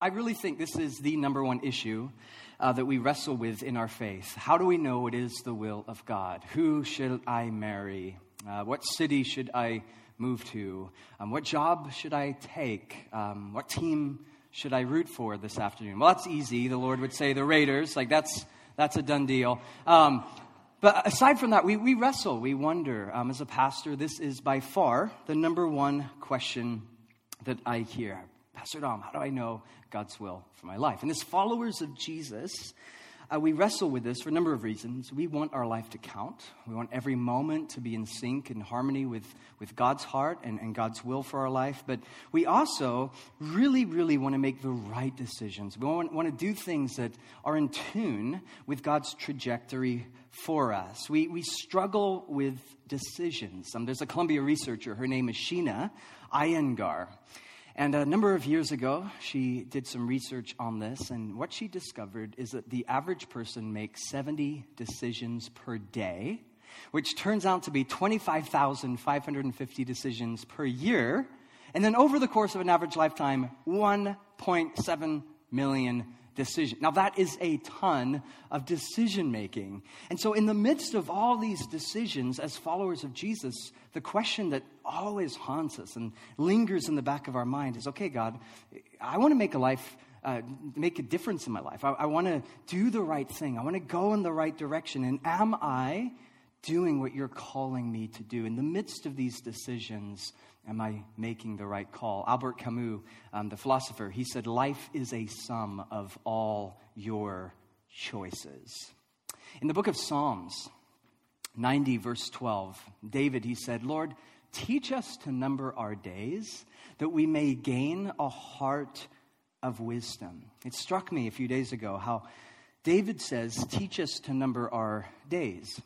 I really think this is the number one issue uh, that we wrestle with in our faith. How do we know it is the will of God? Who should I marry? Uh, what city should I move to? Um, what job should I take? Um, what team should I root for this afternoon? Well, that's easy. The Lord would say the Raiders. Like, that's, that's a done deal. Um, but aside from that, we, we wrestle, we wonder. Um, as a pastor, this is by far the number one question that I hear. Pastor Dom, how do I know God's will for my life? And as followers of Jesus, uh, we wrestle with this for a number of reasons. We want our life to count. We want every moment to be in sync and harmony with, with God's heart and, and God's will for our life. But we also really, really want to make the right decisions. We want, want to do things that are in tune with God's trajectory for us. We, we struggle with decisions. Um, there's a Columbia researcher, her name is Sheena Iyengar. And a number of years ago, she did some research on this, and what she discovered is that the average person makes 70 decisions per day, which turns out to be 25,550 decisions per year. And then over the course of an average lifetime, 1.7 million decision. Now, that is a ton of decision making. And so, in the midst of all these decisions, as followers of Jesus, the question that always haunts us and lingers in the back of our mind is okay, God, I want to make a life. Uh, make a difference in my life. I, I want to do the right thing. I want to go in the right direction. And am I doing what you're calling me to do? In the midst of these decisions, Am I making the right call? Albert Camus, um, the philosopher, he said, Life is a sum of all your choices. In the book of Psalms, 90, verse 12, David, he said, Lord, teach us to number our days that we may gain a heart of wisdom. It struck me a few days ago how David says, Teach us to number our days.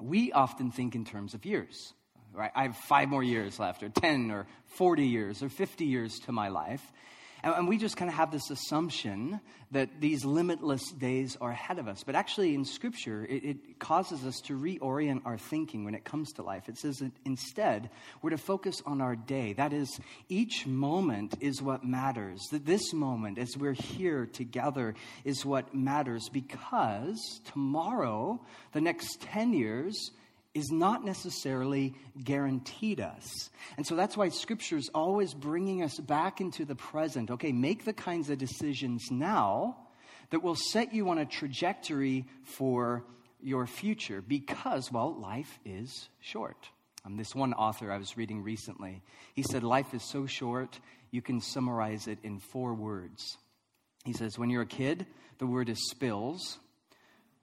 We often think in terms of years right? I have five more years left, or 10, or 40 years, or 50 years to my life. And, we just kind of have this assumption that these limitless days are ahead of us. But actually, in Scripture, it, it causes us to reorient our thinking when it comes to life. It says that instead, we're to focus on our day. That is, each moment is what matters. That this moment, as we're here together, is what matters because tomorrow, the next 10 years, is not necessarily guaranteed us. And so that's why Scripture is always bringing us back into the present. Okay, make the kinds of decisions now that will set you on a trajectory for your future because, well, life is short. Um, this one author I was reading recently, he said, Life is so short, you can summarize it in four words. He says, When you're a kid, the word is spills.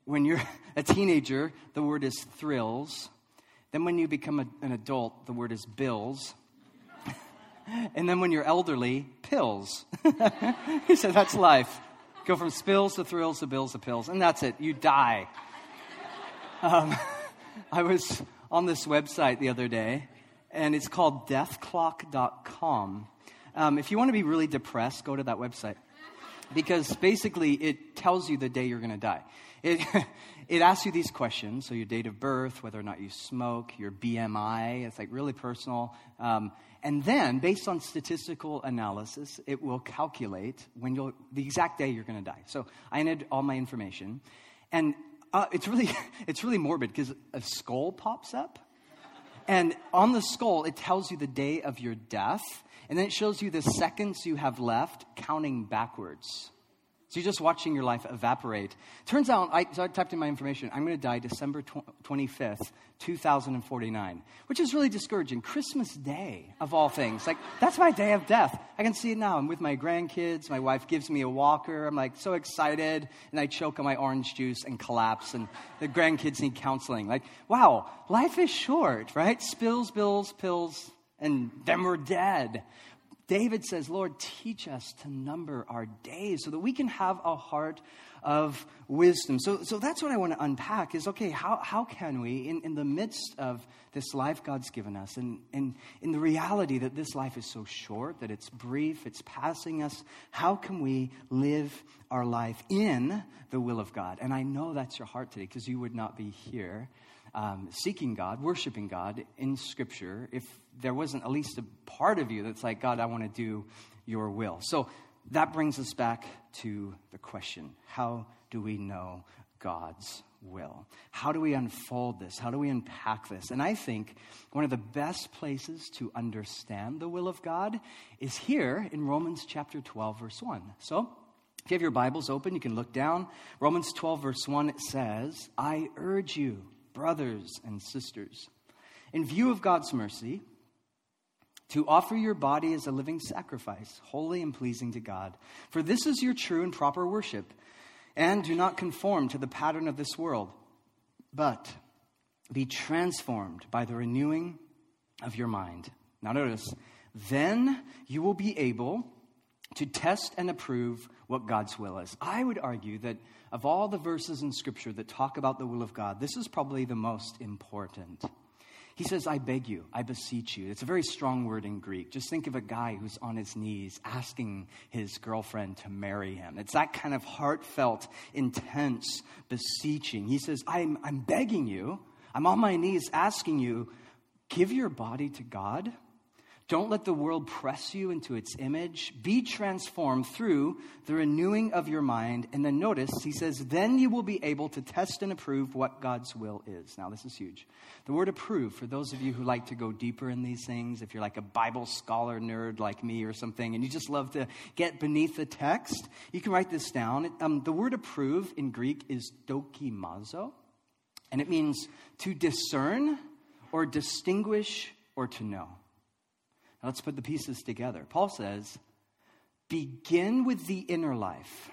When you're a teenager, the word is thrills. Then when you become a, an adult, the word is bills. and then when you're elderly, pills. he said, that's life. Go from spills to thrills to bills to pills. And that's it. You die. Um, I was on this website the other day, and it's called deathclock.com. Um, if you want to be really depressed, go to that website. Because basically, it tells you the day you're going to die. It, it asks you these questions. So, your date of birth, whether or not you smoke, your BMI, it's like really personal. Um, and then, based on statistical analysis, it will calculate when you'll, the exact day you're going to die. So, I entered all my information. And uh, it's, really, it's really morbid because a skull pops up. And on the skull, it tells you the day of your death. And then it shows you the seconds you have left counting backwards. So you're just watching your life evaporate. Turns out, I, so I typed in my information, I'm going to die December 25th, 2049, which is really discouraging. Christmas Day, of all things. Like, that's my day of death. I can see it now. I'm with my grandkids. My wife gives me a walker. I'm like so excited. And I choke on my orange juice and collapse. And the grandkids need counseling. Like, wow, life is short, right? Spills, bills, pills, and then we're dead. David says, Lord, teach us to number our days so that we can have a heart of wisdom. So, so that's what I want to unpack is okay, how, how can we, in, in the midst of this life God's given us, and, and in the reality that this life is so short, that it's brief, it's passing us, how can we live our life in the will of God? And I know that's your heart today because you would not be here um, seeking God, worshiping God in Scripture if there wasn't at least a part of you that's like, God, I want to do your will. So that brings us back to the question how do we know God's will? How do we unfold this? How do we unpack this? And I think one of the best places to understand the will of God is here in Romans chapter 12, verse 1. So, if you have your Bibles open, you can look down. Romans 12, verse 1, it says, I urge you, brothers and sisters, in view of God's mercy, to offer your body as a living sacrifice, holy and pleasing to God. For this is your true and proper worship. And do not conform to the pattern of this world, but be transformed by the renewing of your mind. Now, notice, then you will be able to test and approve what God's will is. I would argue that of all the verses in Scripture that talk about the will of God, this is probably the most important. He says, I beg you, I beseech you. It's a very strong word in Greek. Just think of a guy who's on his knees asking his girlfriend to marry him. It's that kind of heartfelt, intense beseeching. He says, I'm, I'm begging you, I'm on my knees asking you, give your body to God don't let the world press you into its image. Be transformed through the renewing of your mind. And then notice, he says, then you will be able to test and approve what God's will is. Now, this is huge. The word approve, for those of you who like to go deeper in these things, if you're like a Bible scholar nerd like me or something, and you just love to get beneath the text, you can write this down. Um, the word approve in Greek is dokimazo, and it means to discern or distinguish or to know. Now let's put the pieces together. Paul says, begin with the inner life.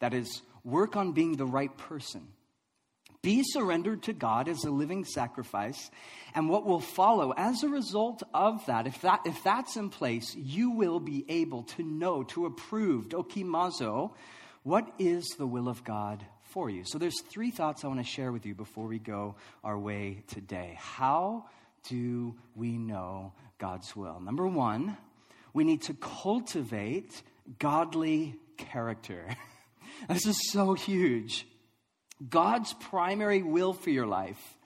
That is, work on being the right person. Be surrendered to God as a living sacrifice. And what will follow as a result of that, if, that, if that's in place, you will be able to know, to approve, dokimazo, what is the will of God for you. So there's three thoughts I want to share with you before we go our way today. How do we know God's will? Number one, we need to cultivate godly character. this is so huge. God's primary will for your life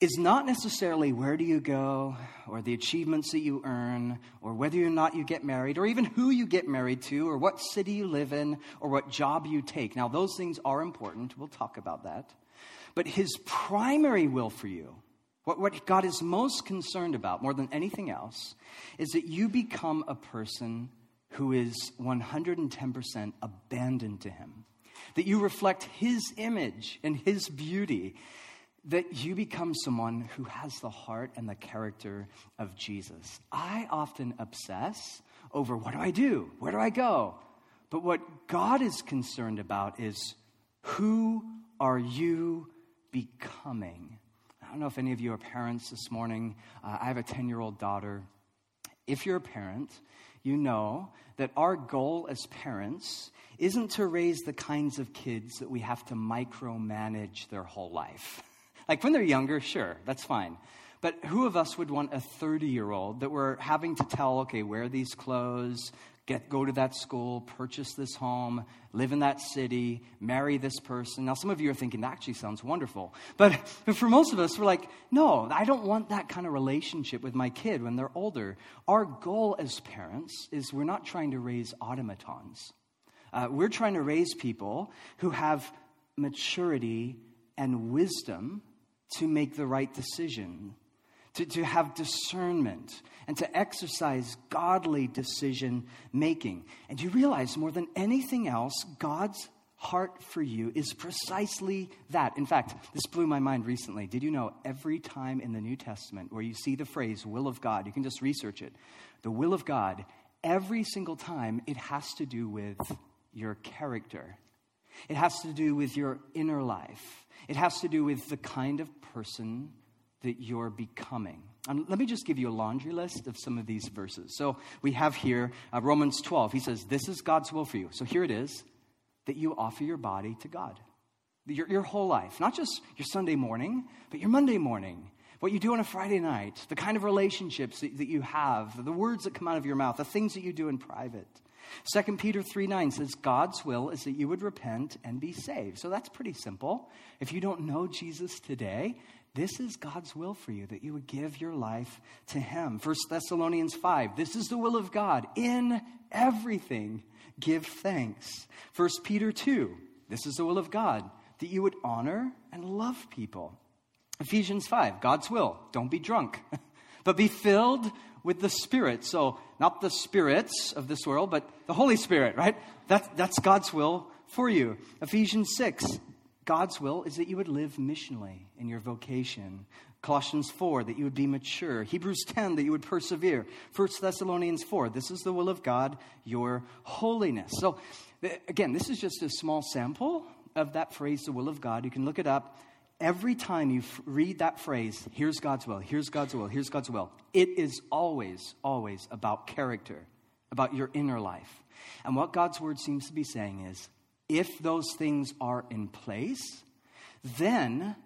is not necessarily where do you go or the achievements that you earn or whether or not you get married or even who you get married to or what city you live in or what job you take. Now, those things are important. We'll talk about that. But his primary will for you what, what God is most concerned about, more than anything else, is that you become a person who is 110% abandoned to Him. That you reflect His image and His beauty. That you become someone who has the heart and the character of Jesus. I often obsess over what do I do? Where do I go? But what God is concerned about is who are you becoming? I don't know if any of you are parents this morning. Uh, I have a 10 year old daughter. If you're a parent, you know that our goal as parents isn't to raise the kinds of kids that we have to micromanage their whole life. like when they're younger, sure, that's fine. But who of us would want a 30 year old that we're having to tell, okay, wear these clothes, get, go to that school, purchase this home, live in that city, marry this person. Now, some of you are thinking, that actually sounds wonderful. But, but for most of us, we're like, no, I don't want that kind of relationship with my kid when they're older. Our goal as parents is we're not trying to raise automatons. Uh, we're trying to raise people who have maturity and wisdom to make the right decision to, to have discernment and to exercise godly decision making. And you realize more than anything else, God's heart for you is precisely that. In fact, this blew my mind recently. Did you know every time in the New Testament where you see the phrase will of God, you can just research it, the will of God, every single time it has to do with your character. It has to do with your inner life. It has to do with the kind of person that you're becoming. And let me just give you a laundry list of some of these verses. So we have here uh, Romans 12. He says, This is God's will for you. So here it is that you offer your body to God. Your, your whole life, not just your Sunday morning, but your Monday morning, what you do on a Friday night, the kind of relationships that, that you have, the words that come out of your mouth, the things that you do in private. 2 Peter 3 9 says, God's will is that you would repent and be saved. So that's pretty simple. If you don't know Jesus today, This is God's will for you, that you would give your life to Him. 1 Thessalonians 5, this is the will of God. In everything, give thanks. 1 Peter 2, this is the will of God, that you would honor and love people. Ephesians 5, God's will, don't be drunk, but be filled with the Spirit. So, not the spirits of this world, but the Holy Spirit, right? That, that's God's will for you. Ephesians 6, God's will is that you would live missionally in your vocation. Colossians 4, that you would be mature. Hebrews 10, that you would persevere. 1 Thessalonians 4, this is the will of God, your holiness. So, uh, again, this is just a small sample of that phrase, the will of God. You can look it up. Every time you f- read that phrase, here's God's will, here's God's will, here's God's will, it is always, always about character, about your inner life. And what God's word seems to be saying is if those things are in place, then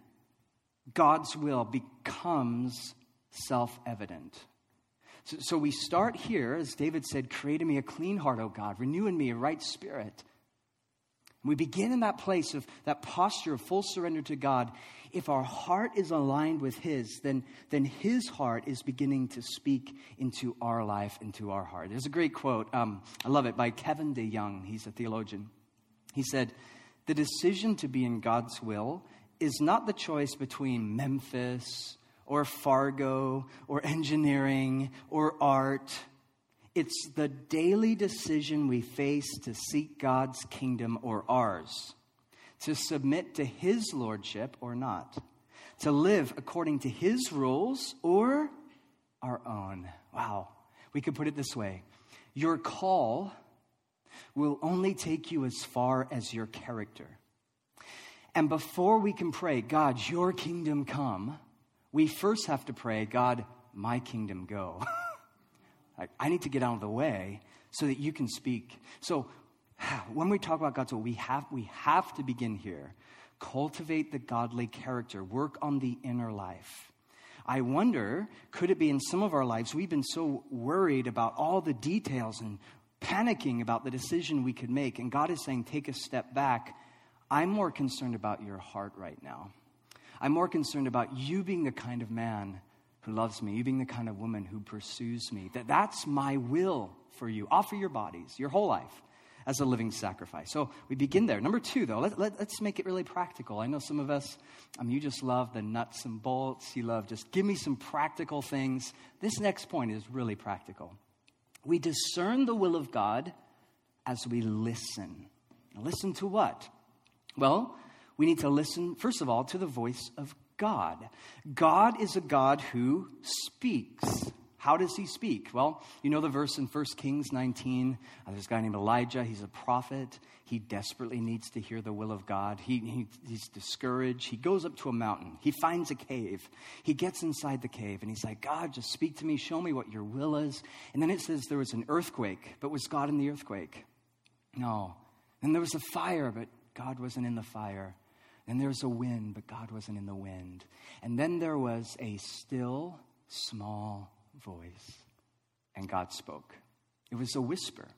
God's will becomes self evident. So, so, we start here, as David said, create in me a clean heart, O God, renew in me a right spirit. we begin in that place of that posture of full surrender to God. If our heart is aligned with His, then, then His heart is beginning to speak into our life, into our heart. There's a great quote, um, I love it, by Kevin DeYoung. He's a theologian. He said, The decision to be in God's will is not the choice between Memphis or Fargo or engineering or art. It's the daily decision we face to seek God's kingdom or ours, to submit to His lordship or not, to live according to His rules or our own. Wow. We could put it this way Your call will only take you as far as your character. And before we can pray, God, your kingdom come, we first have to pray, God, my kingdom go. I need to get out of the way so that you can speak. So when we talk about God's will, we have, we have to begin here. Cultivate the godly character, work on the inner life. I wonder, could it be in some of our lives we've been so worried about all the details and panicking about the decision we could make. And God is saying, take a step back. I'm more concerned about your heart right now. I'm more concerned about you being the kind of man who loves me, you being the kind of woman who pursues me. That that's my will for you. Offer your bodies, your whole life as a living sacrifice. So we begin there. Number two, though, let, let, us make it really practical. I know some of us, um, you just love the nuts and bolts. You love just give me some practical things. This next point is really practical. We discern the will of God as we listen. Listen to what? Well, we need to listen, first of all, to the voice of God. God is a God who speaks. How does he speak? Well, you know the verse in 1 Kings 19. Uh, there's a guy named Elijah. He's a prophet. He desperately needs to hear the will of God. He, he, he's discouraged. He goes up to a mountain. He finds a cave. He gets inside the cave and he's like, God, just speak to me. Show me what your will is. And then it says there was an earthquake, but was God in the earthquake? No. And there was a fire, but God wasn't in the fire. And there was a wind, but God wasn't in the wind. And then there was a still, small voice, and God spoke. It was a whisper.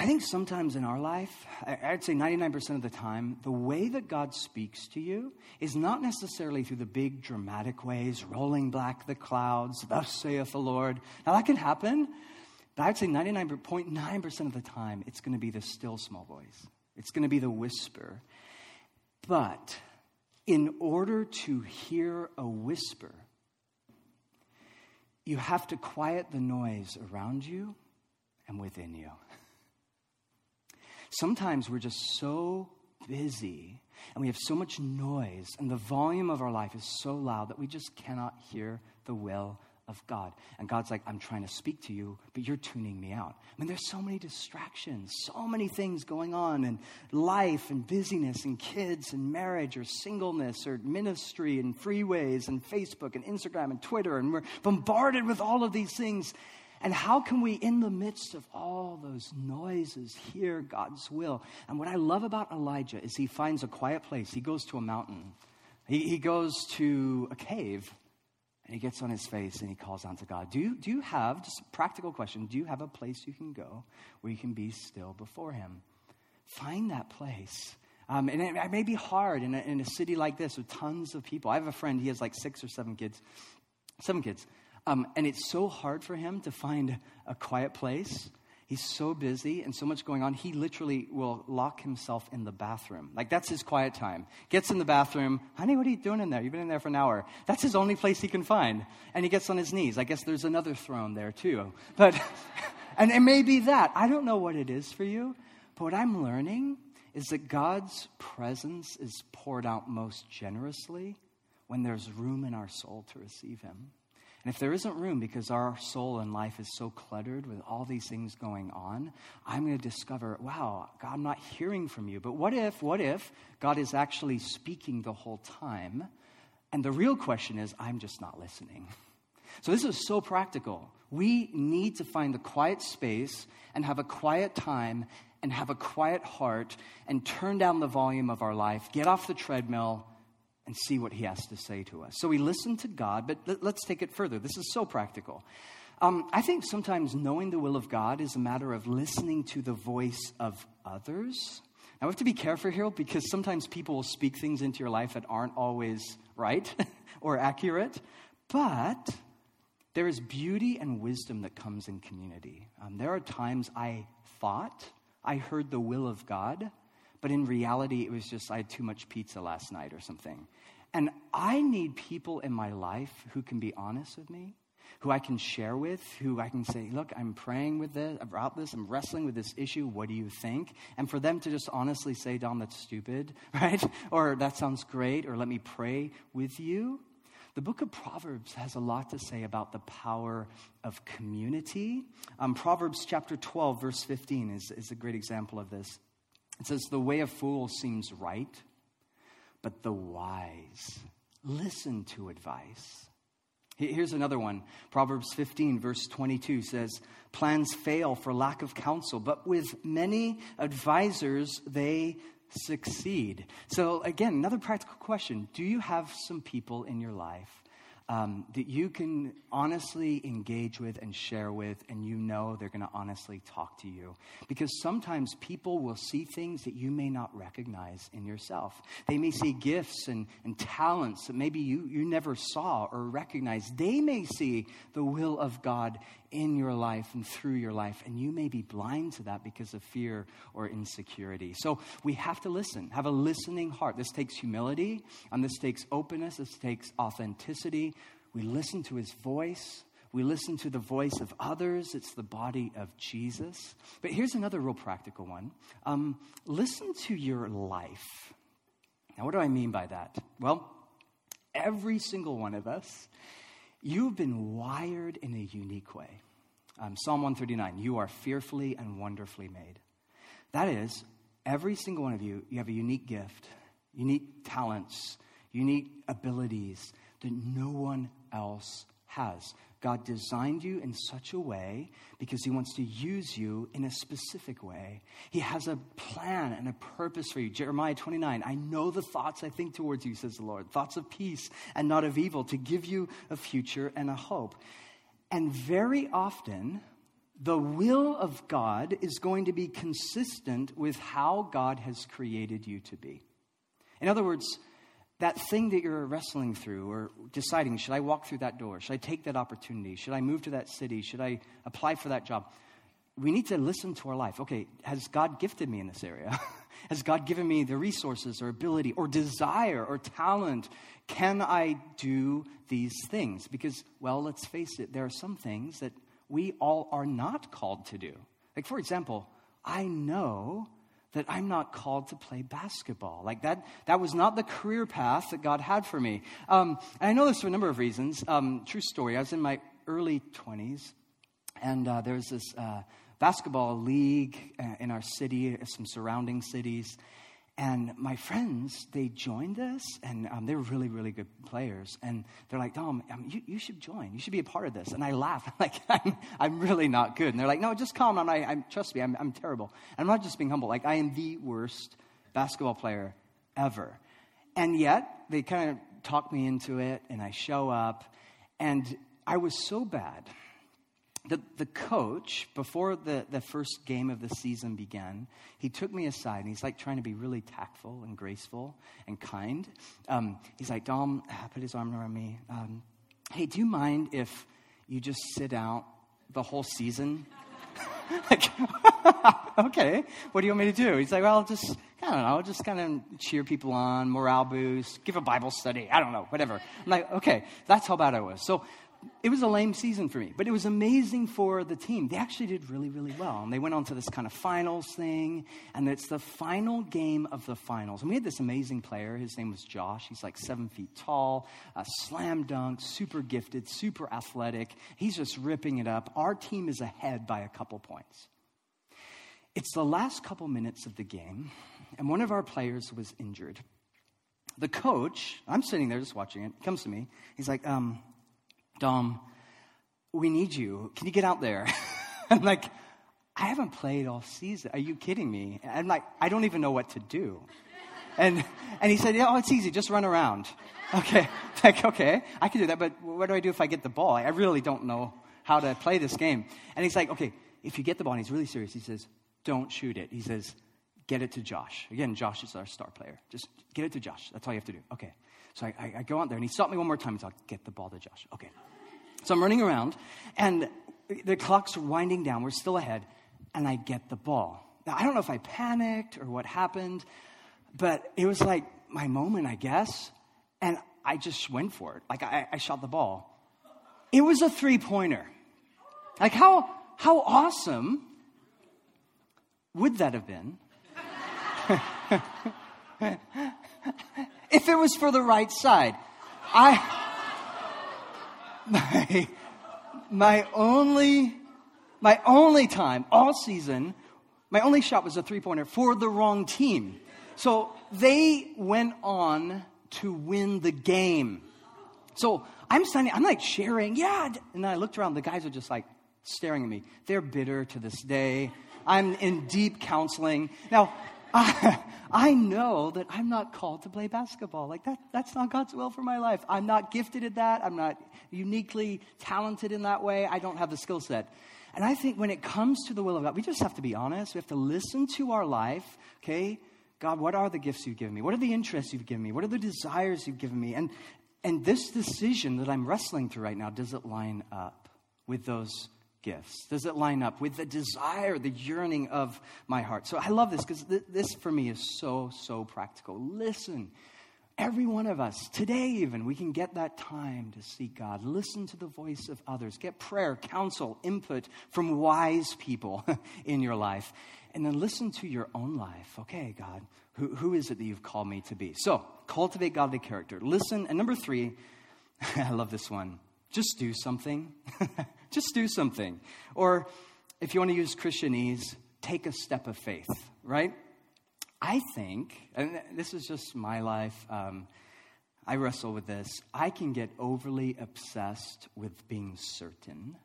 I think sometimes in our life, I'd say 99% of the time, the way that God speaks to you is not necessarily through the big dramatic ways, rolling back the clouds, thus saith the Lord. Now that can happen, but I'd say 99.9% of the time, it's going to be the still small voice. It's going to be the whisper. But in order to hear a whisper, you have to quiet the noise around you and within you. Sometimes we're just so busy and we have so much noise, and the volume of our life is so loud that we just cannot hear the will of God. And God's like, I'm trying to speak to you, but you're tuning me out. I mean, there's so many distractions, so many things going on in life and busyness and kids and marriage or singleness or ministry and freeways and Facebook and Instagram and Twitter. And we're bombarded with all of these things. And how can we, in the midst of all those noises, hear God's will? And what I love about Elijah is he finds a quiet place. He goes to a mountain, he, he goes to a cave and he gets on his face and he calls out to God. Do you, do you have, just a practical question, do you have a place you can go where you can be still before him? Find that place. Um, and it, it, may be hard in a, in a city like this with tons of people. I have a friend, he has like six or seven kids, seven kids. Um, and it's so hard for him to find a quiet place. He's so busy and so much going on, he literally will lock himself in the bathroom. Like, that's his quiet time. Gets in the bathroom, honey, what are you doing in there? You've been in there for an hour. That's his only place he can find. And he gets on his knees. I guess there's another throne there, too. But, and it may be that. I don't know what it is for you, but what I'm learning is that God's presence is poured out most generously when there's room in our soul to receive Him. And if there isn't room because our soul and life is so cluttered with all these things going on, I'm going to discover, wow, God, I'm not hearing from you. But what if, what if God is actually speaking the whole time? And the real question is, I'm just not listening. So this is so practical. We need to find the quiet space and have a quiet time and have a quiet heart and turn down the volume of our life, get off the treadmill, and see what he has to say to us. So we listen to God, but let's take it further. This is so practical. Um, I think sometimes knowing the will of God is a matter of listening to the voice of others. Now, we have to be careful here because sometimes people will speak things into your life that aren't always right or accurate, but there is beauty and wisdom that comes in community. Um, there are times I thought I heard the will of God, but in reality, it was just I had too much pizza last night or something. And I need people in my life who can be honest with me, who I can share with, who I can say, Look, I'm praying with this, about this, I'm wrestling with this issue. What do you think? And for them to just honestly say, Don, that's stupid, right? Or that sounds great, or let me pray with you. The book of Proverbs has a lot to say about the power of community. Um, Proverbs chapter 12, verse 15 is, is a great example of this. It says, The way of fools seems right, but the wise listen to advice. Here's another one. Proverbs 15, verse 22 says, Plans fail for lack of counsel, but with many advisors they succeed. So, again, another practical question Do you have some people in your life um, that you can honestly engage with and share with, and you know they're going to honestly talk to you. Because sometimes people will see things that you may not recognize in yourself. They may see gifts and, and talents that maybe you, you never saw or recognized. They may see the will of God in your life and through your life, and you may be blind to that because of fear or insecurity. So we have to listen, have a listening heart. This takes humility, and this takes openness, this takes authenticity. We listen to his voice. We listen to the voice of others. It's the body of Jesus. But here's another real practical one um, listen to your life. Now, what do I mean by that? Well, every single one of us You've been wired in a unique way. Um, Psalm 139 You are fearfully and wonderfully made. That is, every single one of you, you have a unique gift, unique talents, unique abilities that no one else has. God designed you in such a way because He wants to use you in a specific way. He has a plan and a purpose for you. Jeremiah 29 I know the thoughts I think towards you, says the Lord, thoughts of peace and not of evil, to give you a future and a hope. And very often, the will of God is going to be consistent with how God has created you to be. In other words, that thing that you're wrestling through or deciding should I walk through that door? Should I take that opportunity? Should I move to that city? Should I apply for that job? We need to listen to our life. Okay, has God gifted me in this area? has God given me the resources or ability or desire or talent? Can I do these things? Because, well, let's face it, there are some things that we all are not called to do. Like, for example, I know that I'm not called to play basketball. Like that, that was not the career path that God had for me. Um, and I know this for a number of reasons. Um, true story. I was in my early 20s, and uh, there was this uh, basketball league uh, in our city, some surrounding cities. And my friends, they joined us, and um, they were really, really good players. And they're like, Dom, um, you, you, should join. You should be a part of this. And I laugh, like, I'm, I'm really not good. And they're like, no, just come. I'm, I, I'm, trust me, I'm, I'm terrible. And I'm not just being humble. Like, I am the worst basketball player ever. And yet, they kind of talk me into it, and I show up. And I was so bad the, the coach, before the, the first game of the season began, he took me aside and he's like trying to be really tactful and graceful and kind. Um, he's like, Dom, put his arm around me. Um, hey, do you mind if you just sit out the whole season? like, okay, what do you want me to do? He's like, well, just, I don't know, just kind of cheer people on, morale boost, give a Bible study, I don't know, whatever. I'm like, okay, that's how bad I was. So it was a lame season for me, but it was amazing for the team. They actually did really, really well. And they went on to this kind of finals thing, and it's the final game of the finals. And we had this amazing player. His name was Josh. He's like seven feet tall, a slam dunk, super gifted, super athletic. He's just ripping it up. Our team is ahead by a couple points. It's the last couple minutes of the game, and one of our players was injured. The coach, I'm sitting there just watching it, comes to me. He's like, um, Dom, we need you. Can you get out there? I'm like, I haven't played all season. Are you kidding me? I'm like, I don't even know what to do. And, and he said, yeah, oh, it's easy. Just run around. Okay. Like, okay, I can do that, but what do I do if I get the ball? I really don't know how to play this game. And he's like, okay, if you get the ball, and he's really serious, he says, don't shoot it. He says, get it to Josh. Again, Josh is our star player. Just get it to Josh. That's all you have to do. Okay. So I, I, I go out there, and he stopped me one more time. He's like, get the ball to Josh. Okay. So I'm running around, and the clock's winding down. We're still ahead, and I get the ball. Now, I don't know if I panicked or what happened, but it was like my moment, I guess. And I just went for it. Like, I, I shot the ball. It was a three pointer. Like, how, how awesome would that have been? if it was for the right side. I my, my only, my only time all season, my only shot was a three pointer for the wrong team. So they went on to win the game. So I'm standing, I'm like sharing, yeah. And I looked around, the guys are just like staring at me. They're bitter to this day. I'm in deep counseling. Now, I, know that I'm not called to play basketball. Like that, that's not God's will for my life. I'm not gifted at that. I'm not uniquely talented in that way. I don't have the skill set. And I think when it comes to the will of God, we just have to be honest. We have to listen to our life, okay? God, what are the gifts you've given me? What are the interests you've given me? What are the desires you've given me? And, and this decision that I'm wrestling through right now, does it line up with those gifts? Does it line up with the desire, the yearning of my heart? So I love this because th- this for me is so, so practical. Listen, every one of us, today even, we can get that time to seek God. Listen to the voice of others. Get prayer, counsel, input from wise people in your life. And then listen to your own life. Okay, God, who, who is it that you've called me to be? So, cultivate godly character. Listen. And number three, I love this one. Just do something. Just do something. Or if you want to use Christianese, take a step of faith, right? I think, and this is just my life, um, I wrestle with this. I can get overly obsessed with being certain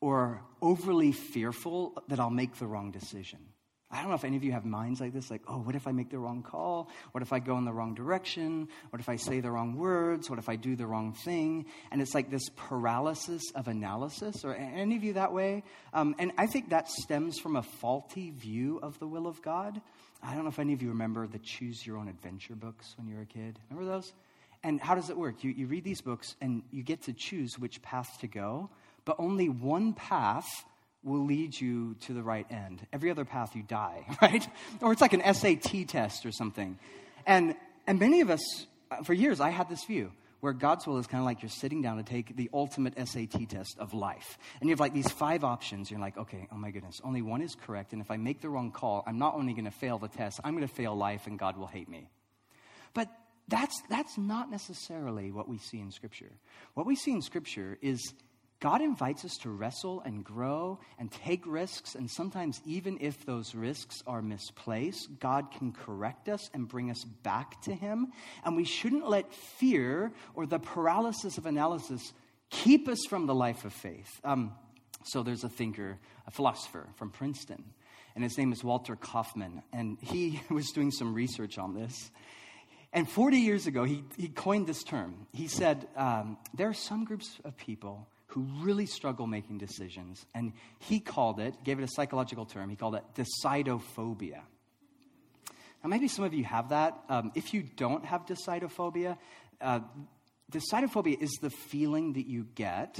or overly fearful that I'll make the wrong decision. I don't know if any of you have minds like this, like, oh, what if I make the wrong call? What if I go in the wrong direction? What if I say the wrong words? What if I do the wrong thing? And it's like this paralysis of analysis. Or any of you that way? Um, and I think that stems from a faulty view of the will of God. I don't know if any of you remember the Choose Your Own Adventure books when you were a kid. Remember those? And how does it work? You, you read these books and you get to choose which path to go, but only one path will lead you to the right end. Every other path, you die, right? Or it's like an SAT test or something. And, and many of us, uh, for years, I had this view where God's will is kind of like you're sitting down to take the ultimate SAT test of life. And you have like these five options. You're like, okay, oh my goodness, only one is correct. And if I make the wrong call, I'm not only going to fail the test, I'm going to fail life and God will hate me. But that's, that's not necessarily what we see in Scripture. What we see in Scripture is God invites us to wrestle and grow and take risks, and sometimes, even if those risks are misplaced, God can correct us and bring us back to Him. And we shouldn't let fear or the paralysis of analysis keep us from the life of faith. Um, so, there's a thinker, a philosopher from Princeton, and his name is Walter Kaufmann, and he was doing some research on this. And 40 years ago, he, he coined this term. He said, um, There are some groups of people who really struggle making decisions. And he called it, gave it a psychological term, he called it decidophobia. Now, maybe some of you have that. Um, if you don't have decidophobia, uh, decidophobia is the feeling that you get.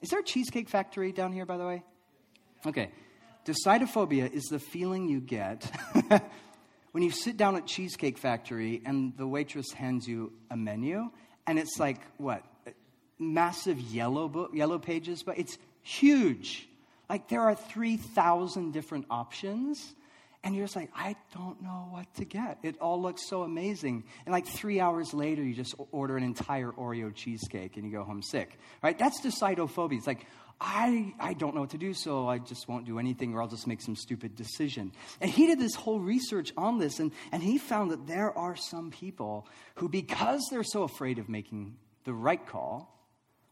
Is there a Cheesecake Factory down here, by the way? Okay. Decidophobia is the feeling you get when you sit down at Cheesecake Factory and the waitress hands you a menu, and it's like, what? Massive yellow, book, yellow pages, but it's huge. Like there are 3,000 different options and you're just like, I don't know what to get. It all looks so amazing. And like three hours later, you just order an entire Oreo cheesecake and you go home sick, right? That's decidophobia. It's like, I, I don't know what to do, so I just won't do anything or I'll just make some stupid decision. And he did this whole research on this, and, and he found that there are some people who, because they're so afraid of making the right call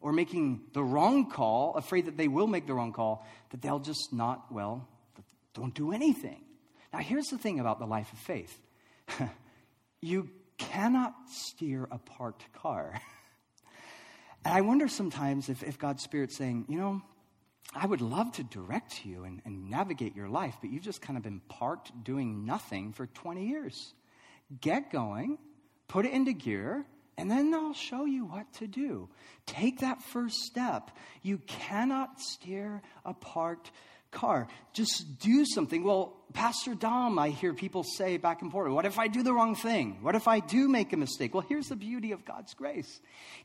or making the wrong call, afraid that they will make the wrong call, that they'll just not, well, don't do anything. Now, here's the thing about the life of faith you cannot steer a parked car. and I wonder sometimes if, if God's Spirit's saying, you know, I would love to direct you and, and navigate your life, but you've just kind of been parked doing nothing for 20 years. Get going, put it into gear, and then I'll show you what to do. Take that first step. You cannot steer a parked car. Just do something. Well, Pastor Dom, I hear people say back and forth, what if I do the wrong thing? What if I do make a mistake? Well, here's the beauty of God's grace.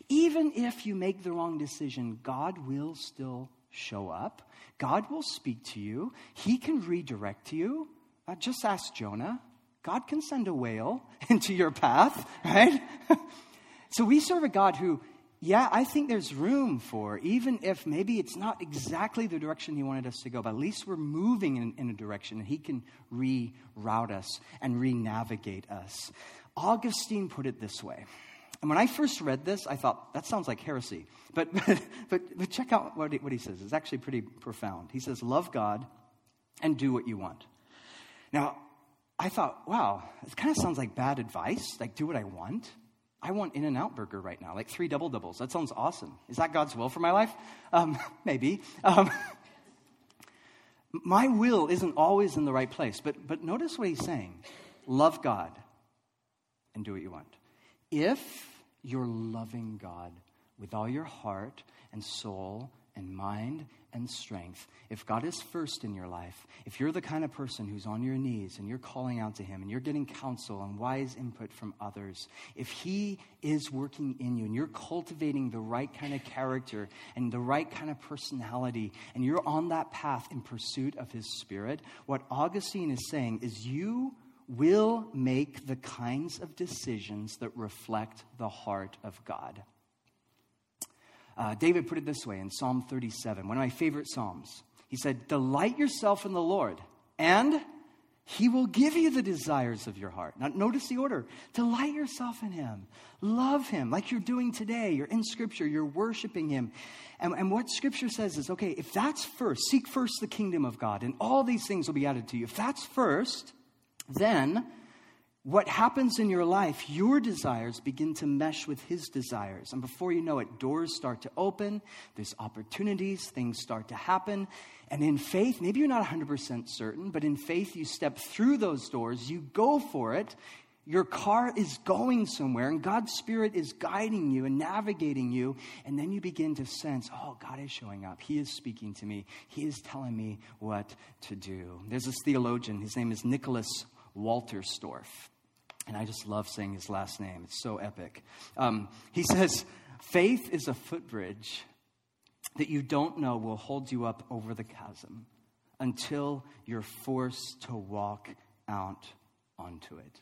Even if you make the wrong decision, God will still show up. God will speak to you. He can redirect you. Uh, just ask Jonah. God can send a whale into your path, right? so we serve a God who yeah, I think there's room for, even if maybe it's not exactly the direction He wanted us to go, but at least we're moving in, in a direction and He can reroute us and re navigate us. Augustine put it this way. And when I first read this, I thought, that sounds like heresy. But, but, but, check out what he, what he says. It's actually pretty profound. He says, Love God and do what you want. Now, I thought, wow, it kind of sounds like bad advice, like do what I want. I want In N Out Burger right now, like three double doubles. That sounds awesome. Is that God's will for my life? Um, maybe. Um, my will isn't always in the right place, but, but notice what he's saying love God and do what you want. If you're loving God with all your heart and soul and mind and strength, if God is first in your life, if you're the kind of person who's on your knees and you're calling out to Him and you're getting counsel and wise input from others, if He is working in you and you're cultivating the right kind of character and the right kind of personality and you're on that path in pursuit of His Spirit, what Augustine is saying is you will make the kinds of decisions that reflect the heart of God. Uh, David put it this way in Psalm 37, one of my favorite Psalms. He said, Delight yourself in the Lord, and he will give you the desires of your heart. Now, notice the order. Delight yourself in Him. Love Him like you're doing today. You're in Scripture, you're worshiping Him. And, and what Scripture says is okay, if that's first, seek first the kingdom of God, and all these things will be added to you. If that's first, then what happens in your life, your desires begin to mesh with his desires. And before you know it, doors start to open, there's opportunities, things start to happen. And in faith, maybe you're not 100% certain, but in faith, you step through those doors, you go for it. Your car is going somewhere, and God's Spirit is guiding you and navigating you. And then you begin to sense, oh, God is showing up. He is speaking to me. He is telling me what to do. There's this theologian, his name is Nicholas Wolterstorff. And I just love saying his last name, it's so epic. Um, he says, Faith is a footbridge that you don't know will hold you up over the chasm until you're forced to walk out onto it.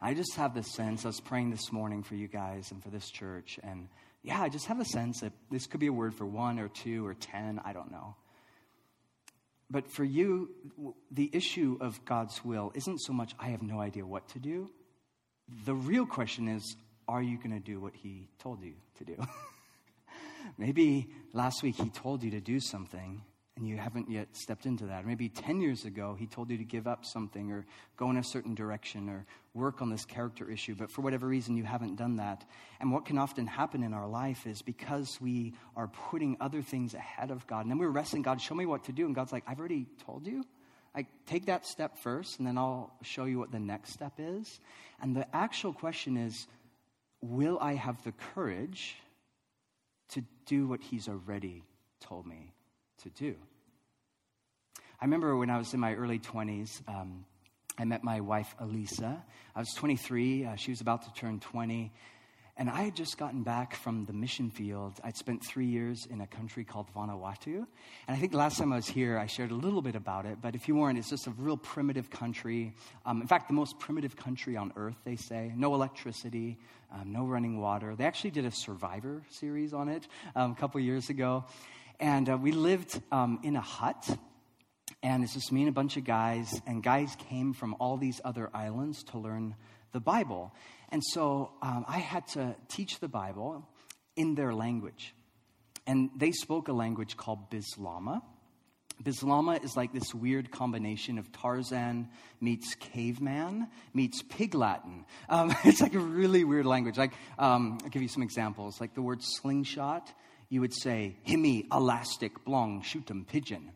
I just have this sense, I was praying this morning for you guys and for this church, and yeah, I just have a sense that this could be a word for one or two or ten, I don't know. But for you, the issue of God's will isn't so much, I have no idea what to do. The real question is are you going to do what he told you to do? Maybe last week he told you to do something and you haven't yet stepped into that. maybe 10 years ago, he told you to give up something or go in a certain direction or work on this character issue, but for whatever reason, you haven't done that. And what can often happen in our life is because we are putting other things ahead of God, and then we're wrestling God, show me what to do. And God's like, I've already told you. Like, take that step first, and then I'll show you what the next step is. And the actual question is, will I have the courage to do what He's already told me to do. I remember when I was in my early 20s, um, I met my wife, Elisa. I was 23, uh, she was about to turn 20. And I had just gotten back from the mission field. I'd spent three years in a country called Vanuatu. And I think the last time I was here, I shared a little bit about it. But if you weren't, it's just a real primitive country. Um, in fact, the most primitive country on earth, they say. No electricity, um, no running water. They actually did a Survivor series on it um, a couple years ago. And uh, we lived um, in a hut. And it's just me and a bunch of guys. And guys came from all these other islands to learn the Bible. And so um, I had to teach the Bible in their language. And they spoke a language called Bislama. Bislama is like this weird combination of Tarzan meets caveman meets pig Latin. Um, it's like a really weird language. Like, um, I'll give you some examples. Like the word slingshot you would say, Himmy, elastic, blong, shoot 'em, pigeon.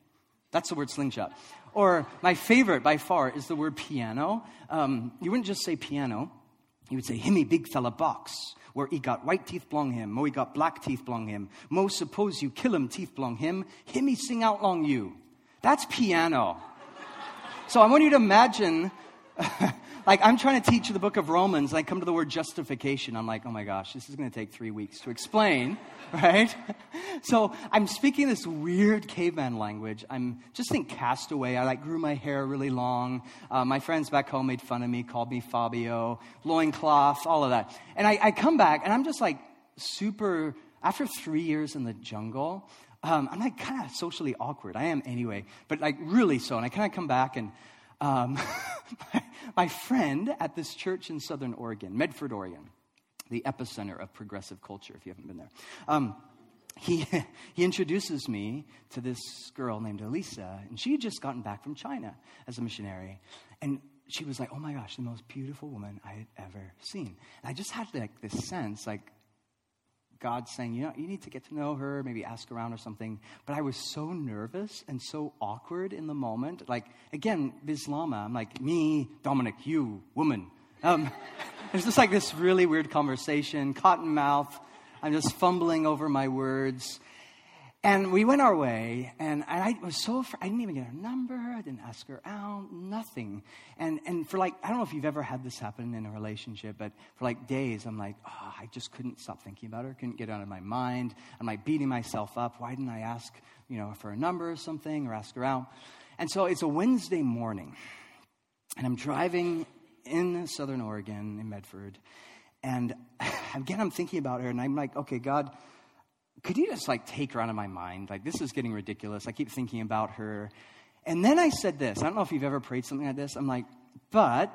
That's the word slingshot. Or my favorite by far is the word piano. Um, you wouldn't just say piano, you would say, Himmy, big fella box, where he got white teeth blong him, mo he got black teeth blong him, mo suppose you kill him, teeth blong him, himmy sing out long you. That's piano. so I want you to imagine like I'm trying to teach the book of Romans, and I come to the word justification. I'm like, oh my gosh, this is going to take three weeks to explain, right? so I'm speaking this weird caveman language. I'm just think castaway. I like grew my hair really long. Uh, my friends back home made fun of me, called me Fabio, loincloth, all of that. And I, I come back, and I'm just like super. After three years in the jungle, um, I'm like kind of socially awkward. I am anyway, but like really so. And I kind of come back and um, my, friend at this church in Southern Oregon, Medford, Oregon, the epicenter of progressive culture, if you haven't been there. Um, he, he introduces me to this girl named Elisa, and she had just gotten back from China as a missionary. And she was like, oh my gosh, the most beautiful woman I had ever seen. And I just had like this sense, like, God saying, you know, you need to get to know her, maybe ask around or something. But I was so nervous and so awkward in the moment. Like, again, Bislama, I'm like, me, Dominic, you, woman. Um, it's just like this really weird conversation, cotton mouth. I'm just fumbling over my words. And we went our way, and I was so afraid. I didn't even get her number. I didn't ask her out, nothing. And, and for like, I don't know if you've ever had this happen in a relationship, but for like days, I'm like, oh, I just couldn't stop thinking about her, couldn't get out of my mind. I'm like beating myself up. Why didn't I ask, you know, for a number or something or ask her out? And so it's a Wednesday morning, and I'm driving in Southern Oregon, in Medford, and again, I'm thinking about her, and I'm like, okay, God, could you just like take her out of my mind? Like, this is getting ridiculous. I keep thinking about her. And then I said this I don't know if you've ever prayed something like this. I'm like, but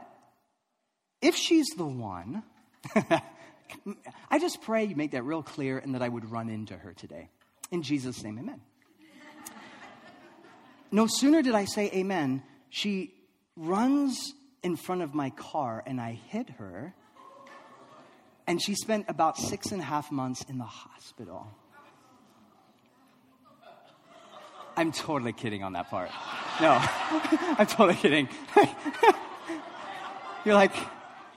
if she's the one, I just pray you make that real clear and that I would run into her today. In Jesus' name, amen. no sooner did I say amen, she runs in front of my car and I hit her. And she spent about six and a half months in the hospital. I'm totally kidding on that part. No, I'm totally kidding. You're like,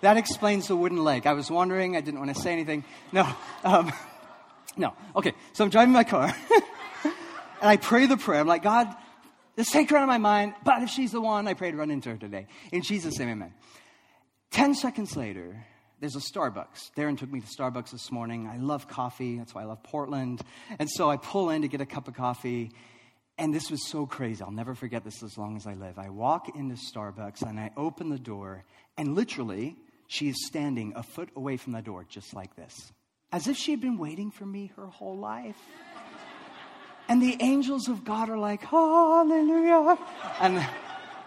that explains the wooden leg. I was wondering, I didn't want to say anything. No, um, no. Okay, so I'm driving my car, and I pray the prayer. I'm like, God, just take her out of my mind, but if she's the one, I pray to run into her today. In Jesus' name, amen. Ten seconds later, there's a Starbucks. Darren took me to Starbucks this morning. I love coffee. That's why I love Portland. And so I pull in to get a cup of coffee. And this was so crazy. I'll never forget this as long as I live. I walk into Starbucks and I open the door, and literally, she is standing a foot away from the door, just like this, as if she had been waiting for me her whole life. And the angels of God are like, Hallelujah. And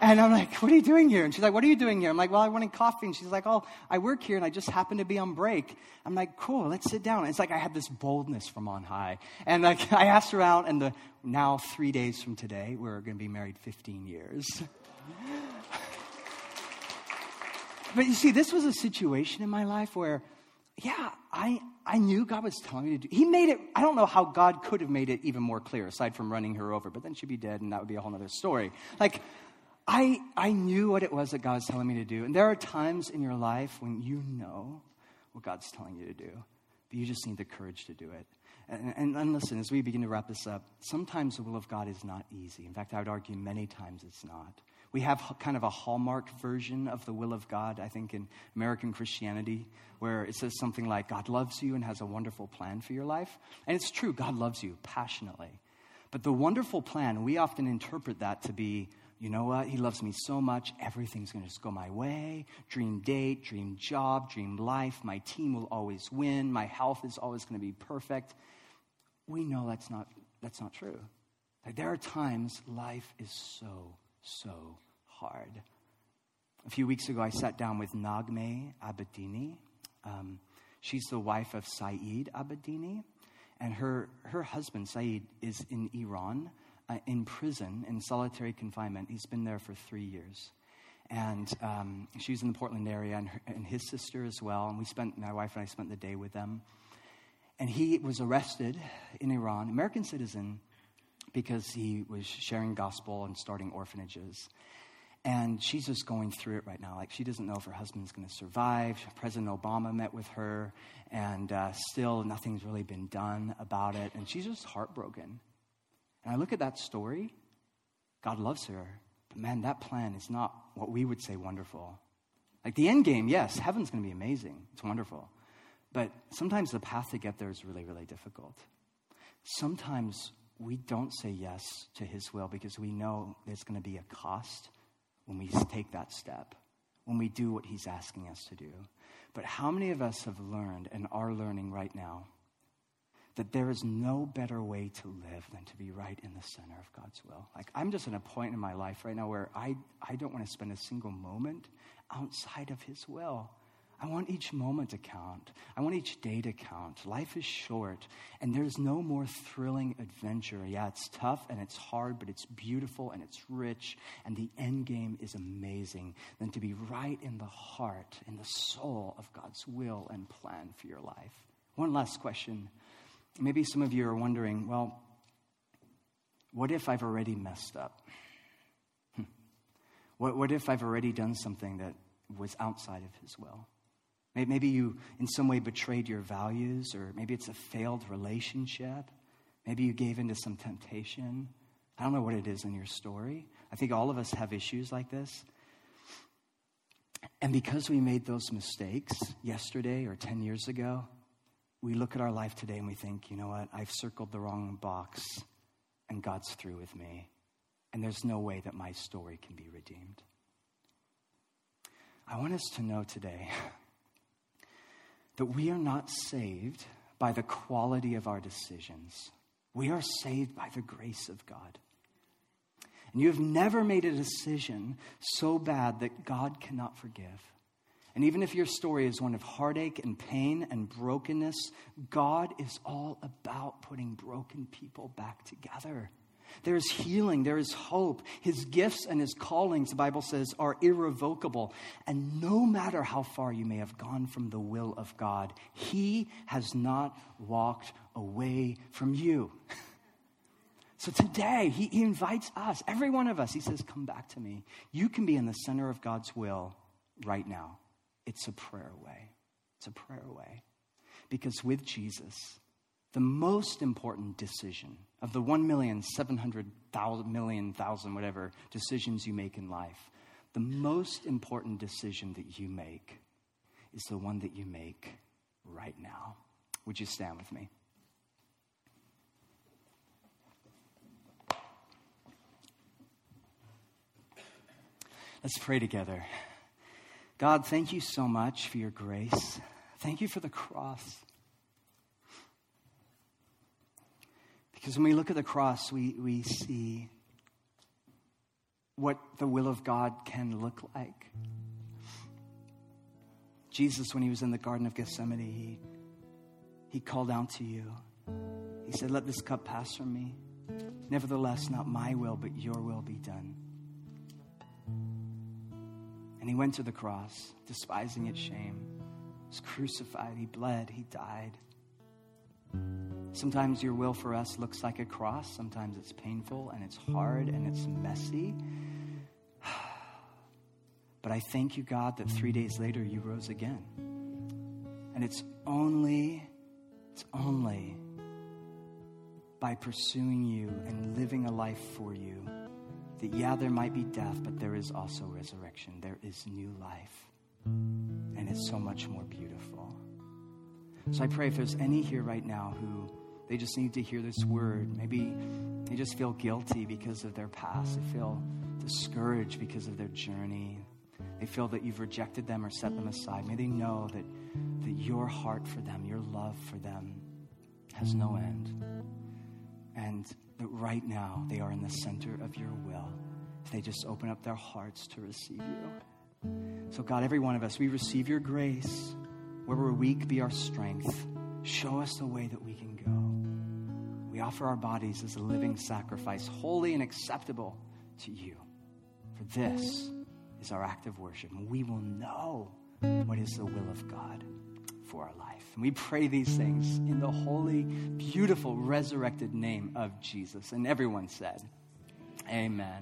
And I'm like, what are you doing here? And she's like, what are you doing here? I'm like, well, I wanted coffee. And she's like, oh, I work here and I just happen to be on break. I'm like, cool, let's sit down. And it's like I had this boldness from on high. And like I asked her out, and the, now three days from today, we're going to be married 15 years. but you see, this was a situation in my life where, yeah, I, I knew God was telling me to do. He made it. I don't know how God could have made it even more clear, aside from running her over. But then she'd be dead, and that would be a whole other story. Like I, I knew what it was that God was telling me to do. And there are times in your life when you know what God's telling you to do, but you just need the courage to do it. And, and, and, listen, as we begin to wrap this up, sometimes the will of God is not easy. In fact, I would argue many times it's not. We have kind of a hallmark version of the will of God, I think, in American Christianity, where it says something like, God loves you and has a wonderful plan for your life. And it's true, God loves you passionately. But the wonderful plan, we often interpret that to be you know what? He loves me so much, everything's going to just go my way. Dream date, dream job, dream life. My team will always win. My health is always going to be perfect. We know that's not, that's not true. Like there are times life is so, so hard. A few weeks ago, I sat down with Naghmeh Abedini. Um, she's the wife of Saeed Abedini, and her, her husband, Saeed, is in Iran uh, in prison in solitary confinement. He's been there for three years. And um, she's in the Portland area, and, her, and his sister as well. And we spent, my wife and I spent the day with them. And he was arrested in Iran, American citizen, because he was sharing gospel and starting orphanages. And she's just going through it right now. Like, she doesn't know if her husband's going to survive. President Obama met with her, and uh, still nothing's really been done about it. And she's just heartbroken. And I look at that story, God loves her. But man, that plan is not what we would say wonderful. Like the end game, yes, heaven's going to be amazing. It's wonderful. But sometimes the path to get there is really, really difficult. Sometimes we don't say yes to his will because we know there's going to be a cost when we take that step, when we do what he's asking us to do. But how many of us have learned and are learning right now that there is no better way to live than to be right in the center of God's will. Like, I'm just at a point in my life right now where I, I don't want to spend a single moment outside of His will. I want each moment to count. I want each day to count. Life is short, and there's no more thrilling adventure. Yeah, it's tough and it's hard, but it's beautiful and it's rich, and the end game is amazing than to be right in the heart, in the soul of God's will and plan for your life. One last question Maybe some of you are wondering, well, what if I've already messed up? Hmm. What, what if I've already done something that was outside of His will? Maybe you, in some way, betrayed your values, or maybe it's a failed relationship. Maybe you gave into some temptation. I don't know what it is in your story. I think all of us have issues like this. And because we made those mistakes yesterday or 10 years ago, we look at our life today and we think, you know what, I've circled the wrong box and God's through with me. And there's no way that my story can be redeemed. I want us to know today that we are not saved by the quality of our decisions. We are saved by the grace of God. And you have never made a decision so bad that God cannot forgive. And even if your story is one of heartache and pain and brokenness, God is all about putting broken people back together. There is healing, there is hope. His gifts and his callings, the Bible says, are irrevocable. And no matter how far you may have gone from the will of God, He has not walked away from you. So today, he, he invites us, every one of us, He says, Come back to me. You can be in the center of God's will right now. It's a prayer way. It's a prayer way. Because with Jesus, the most important decision of the 1,700,000 million, thousand, whatever decisions you make in life, the most important decision that you make is the one that you make right now. Would you stand with me? Let's pray together. God, thank you so much for your grace. Thank you for the cross. Because when we look at the cross, we, we see what the will of God can look like. Jesus, when he was in the Garden of Gethsemane, he, he called out to you. He said, Let this cup pass from me. Nevertheless, not my will, but your will be done. And he went to the cross, despising its shame. He was crucified, he bled, he died. Sometimes your will for us looks like a cross. Sometimes it's painful and it's hard and it's messy. But I thank you, God, that three days later you rose again. And it's only, it's only by pursuing you and living a life for you that, yeah, there might be death, but there is also resurrection. There is new life. And it's so much more beautiful. So I pray if there's any here right now who they just need to hear this word, maybe they just feel guilty because of their past, they feel discouraged because of their journey, they feel that you've rejected them or set them aside. May they know that, that your heart for them, your love for them, has no end. And that right now they are in the center of your will. If they just open up their hearts to receive you. So, God, every one of us, we receive your grace. Where we're weak, be our strength. Show us the way that we can go. We offer our bodies as a living sacrifice, holy and acceptable to you. For this is our act of worship. And we will know what is the will of God for our life. And we pray these things in the holy, beautiful, resurrected name of Jesus. And everyone said, Amen.